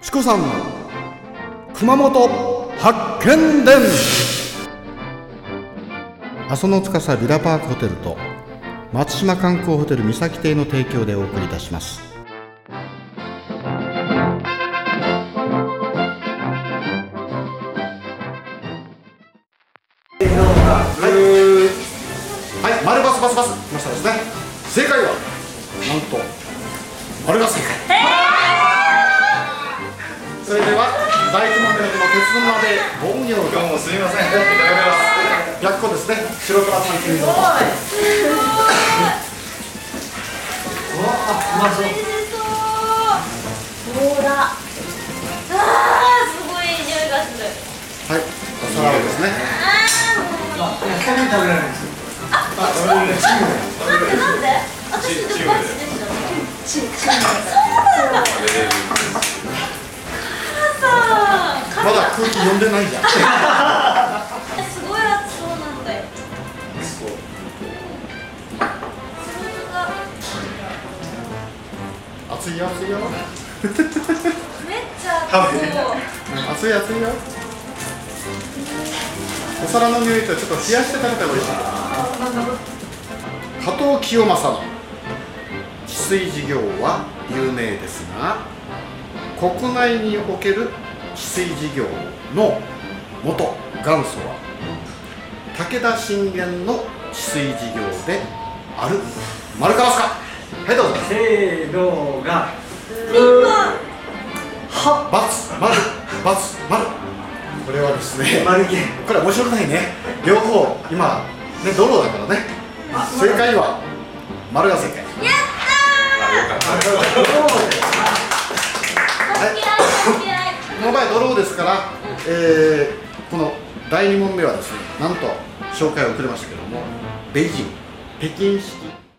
チコさん熊本発見伝。阿蘇の司ビラパークホテルと松島観光ホテル三崎邸の提供でお送りいたします。はい、はい、丸バスバスバス。来ましたですね。正解はなんと丸が正解。は第一問目の鉄分まで凡行どうもすみません。いただき逆個ですね白黒さん君のうまそう。そうだ。ああ、すごい匂いがする。はいお皿をですねあます。ここに食べられる。んですよ。あ、食べられる。チーム。なんでなんで？私ちょっとバツでした。チーチーそうなんだ。まだ空気読んでないじゃんすごい熱そうなんだよ。そう。熱いよ熱いよめっちゃ熱そう。熱い熱いよお皿の匂いとちょっと冷やして食べた方がいい加藤清正の治水事業は有名ですが国内における治水事業の元元祖は武田信玄の治水事業である。丸かバスか？はいどうぞ。せーのがリンゴ。はバツ丸バツ丸。これはですね丸毛これ面白くないね。両方今ねドローだからね。正解は丸が正解。やったー。嫌い前。ドローですから、えーこの第2問目はですねなんと紹介を遅れましたけどもベイジン北京式